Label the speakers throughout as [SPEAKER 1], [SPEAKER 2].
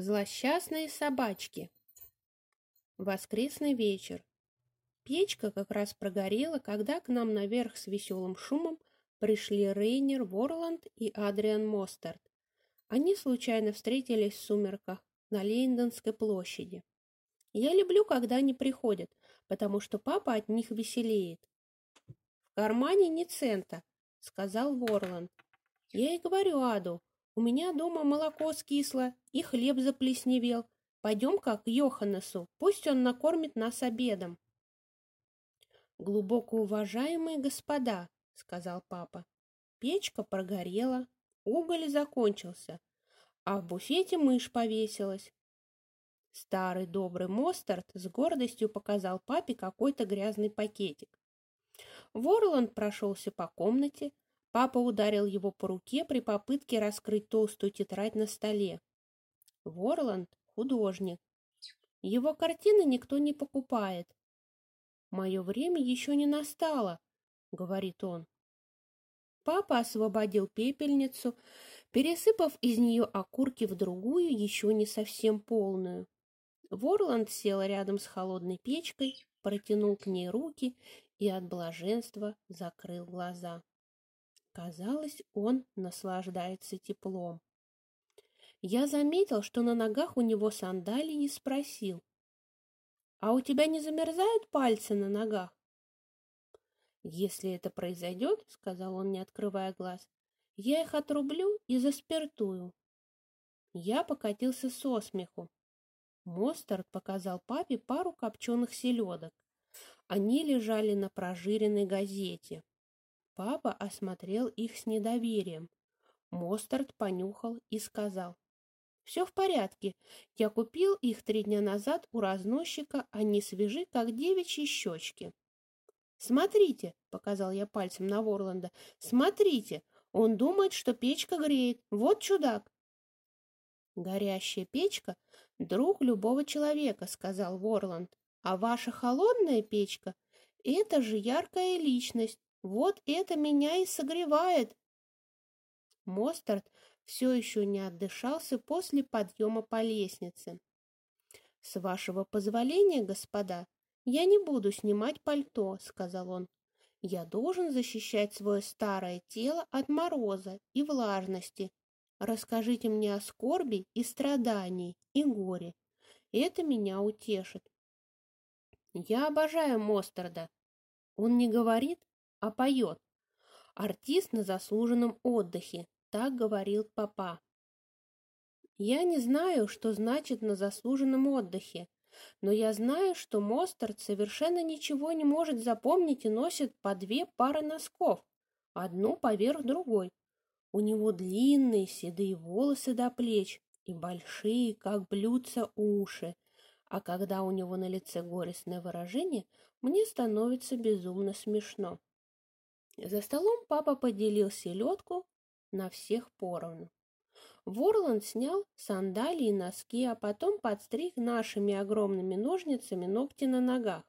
[SPEAKER 1] Злосчастные собачки. Воскресный вечер. Печка как раз прогорела, когда к нам наверх с веселым шумом пришли Рейнер Ворланд и Адриан Мостерт. Они случайно встретились в сумерках на Лейндонской площади. Я люблю, когда они приходят, потому что папа от них веселеет. В кармане ни цента, сказал Ворланд. Я и говорю Аду, у меня дома молоко скисло и хлеб заплесневел. Пойдем-ка к Йоханнесу, пусть он накормит нас обедом. Глубоко уважаемые господа, сказал папа, печка прогорела, уголь закончился, а в буфете мышь повесилась. Старый добрый Мостарт с гордостью показал папе какой-то грязный пакетик. Ворланд прошелся по комнате, Папа ударил его по руке при попытке раскрыть толстую тетрадь на столе. Ворланд — художник. Его картины никто не покупает. «Мое время еще не настало», — говорит он. Папа освободил пепельницу, пересыпав из нее окурки в другую, еще не совсем полную. Ворланд сел рядом с холодной печкой, протянул к ней руки и от блаженства закрыл глаза. Казалось, он наслаждается теплом. Я заметил, что на ногах у него сандалии и спросил. «А у тебя не замерзают пальцы на ногах?» «Если это произойдет, — сказал он, не открывая глаз, — я их отрублю и заспиртую». Я покатился со смеху. Мостард показал папе пару копченых селедок. Они лежали на прожиренной газете. Папа осмотрел их с недоверием. Мостард понюхал и сказал. «Все в порядке. Я купил их три дня назад у разносчика, они свежи, как девичьи щечки». «Смотрите», — показал я пальцем на Ворланда, — «смотрите, он думает, что печка греет. Вот чудак». «Горящая печка — друг любого человека», — сказал Ворланд. «А ваша холодная печка — это же яркая личность, вот это меня и согревает. Мостарт все еще не отдышался после подъема по лестнице. С вашего позволения, господа, я не буду снимать пальто, сказал он. Я должен защищать свое старое тело от мороза и влажности. Расскажите мне о скорби и страдании и горе. Это меня утешит. Я обожаю Мостарда. Он не говорит, а поет. Артист на заслуженном отдыхе, так говорил папа. Я не знаю, что значит на заслуженном отдыхе, но я знаю, что Мостарт совершенно ничего не может запомнить и носит по две пары носков, одну поверх другой. У него длинные седые волосы до плеч и большие, как блюдца, уши, а когда у него на лице горестное выражение, мне становится безумно смешно. За столом папа поделил селедку на всех поровну. Ворланд снял сандалии и носки, а потом подстриг нашими огромными ножницами ногти на ногах.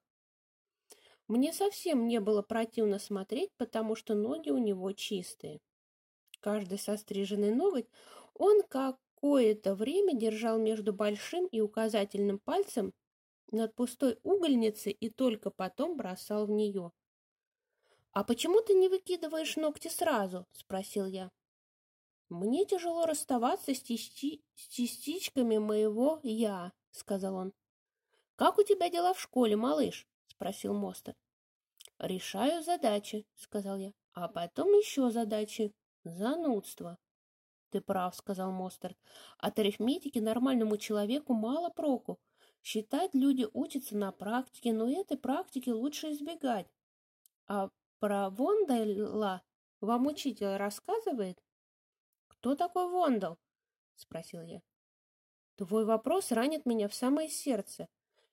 [SPEAKER 1] Мне совсем не было противно смотреть, потому что ноги у него чистые. Каждый состриженный ноготь он какое-то время держал между большим и указательным пальцем над пустой угольницей и только потом бросал в нее. «А почему ты не выкидываешь ногти сразу?» — спросил я. «Мне тяжело расставаться с, части... с частичками моего «я», — сказал он. «Как у тебя дела в школе, малыш?» — спросил Мостер. «Решаю задачи», — сказал я. «А потом еще задачи. Занудство». «Ты прав», — сказал Мостер. «От арифметики нормальному человеку мало проку. Считать люди учатся на практике, но этой практики лучше избегать. А про Вондала вам учитель рассказывает? Кто такой Вондал? Спросил я. Твой вопрос ранит меня в самое сердце.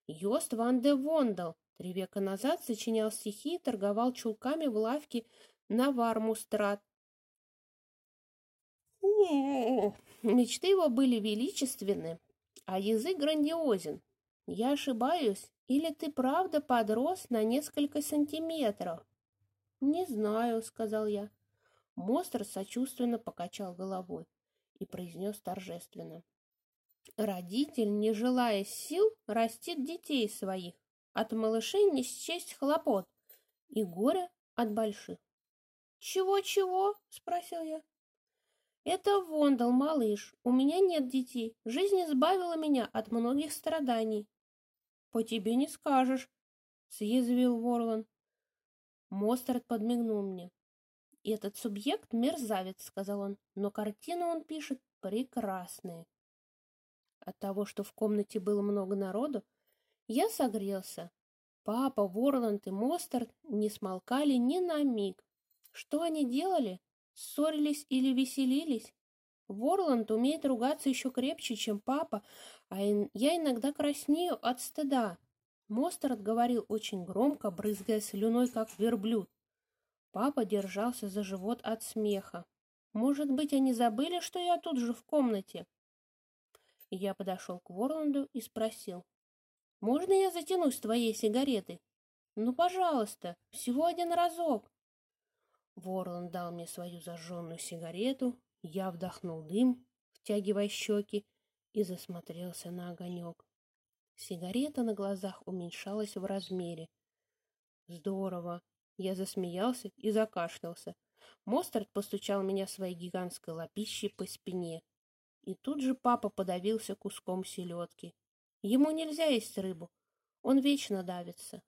[SPEAKER 1] Йост Ван де Вондал три века назад сочинял стихи и торговал чулками в лавке на Вармустрат. Мечты его были величественны, а язык грандиозен. Я ошибаюсь, или ты правда подрос на несколько сантиметров? «Не знаю», — сказал я. Монстр сочувственно покачал головой и произнес торжественно. Родитель, не желая сил, растит детей своих. От малышей не счесть хлопот и горе от больших. «Чего-чего?» — спросил я. «Это Вондал, малыш. У меня нет детей. Жизнь избавила меня от многих страданий». «По тебе не скажешь», — съязвил Ворлан. Мостерд подмигнул мне. «Этот субъект — мерзавец», — сказал он, — «но картину он пишет прекрасные». От того, что в комнате было много народу, я согрелся. Папа, Ворланд и Мостерд не смолкали ни на миг. Что они делали? Ссорились или веселились? Ворланд умеет ругаться еще крепче, чем папа, а я иногда краснею от стыда. Мостерд говорил очень громко, брызгая слюной, как верблюд. Папа держался за живот от смеха. Может быть, они забыли, что я тут же в комнате? Я подошел к Ворланду и спросил. «Можно я затянусь твоей сигареты?» «Ну, пожалуйста, всего один разок». Ворланд дал мне свою зажженную сигарету, я вдохнул дым, втягивая щеки, и засмотрелся на огонек. Сигарета на глазах уменьшалась в размере. Здорово! Я засмеялся и закашлялся. Мостерд постучал меня своей гигантской лапищей по спине. И тут же папа подавился куском селедки. Ему нельзя есть рыбу, он вечно давится.